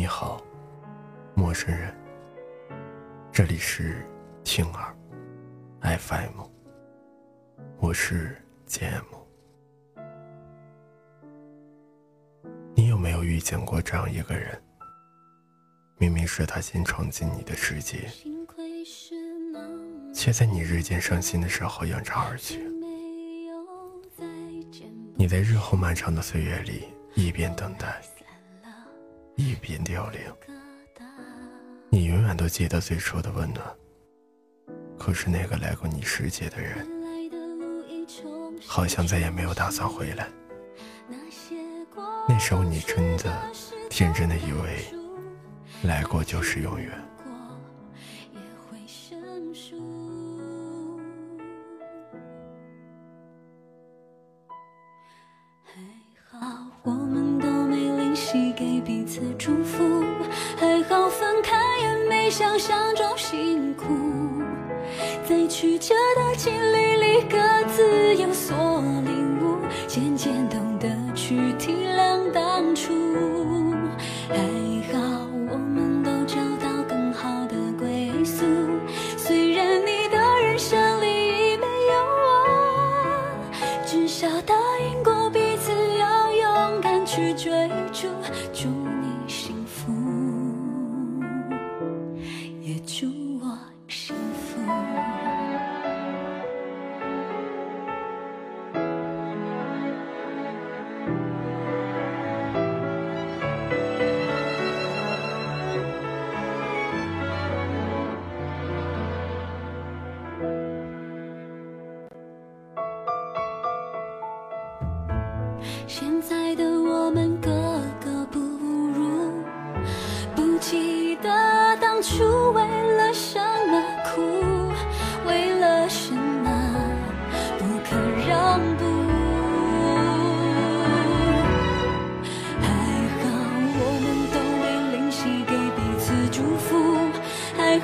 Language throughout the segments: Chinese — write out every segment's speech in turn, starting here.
你好，陌生人。这里是听耳 FM，我是 JM。你有没有遇见过这样一个人？明明是他先闯进你的世界，却在你日渐伤心的时候扬长而去。你在日后漫长的岁月里，一边等待。一边凋零，你永远都记得最初的温暖。可是那个来过你世界的人，好像再也没有打算回来。那时候你真的天真的以为，来过就是永远。想象中辛苦，在曲折的经历里各自有所领悟，渐渐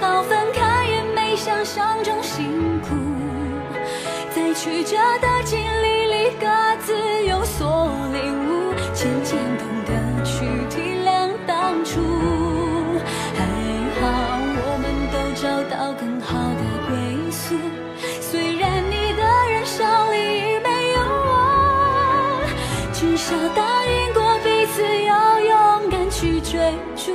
好分开也没想象中辛苦，在曲折的经历里各自有所领悟。渐渐懂得去体谅当初，还好我们都找到更好的归宿。虽然你的人生里没有我，至少答应过彼此要勇敢去追逐，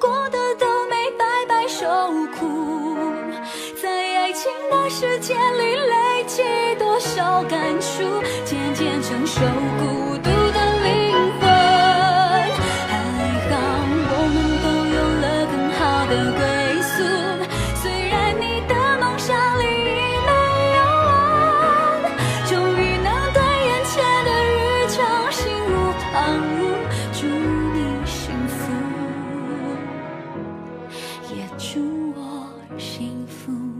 过的都没白白受苦，在爱情的世界里累积多少感触，渐渐承受孤独的灵魂。还好我们都有了更好的归也祝我幸福，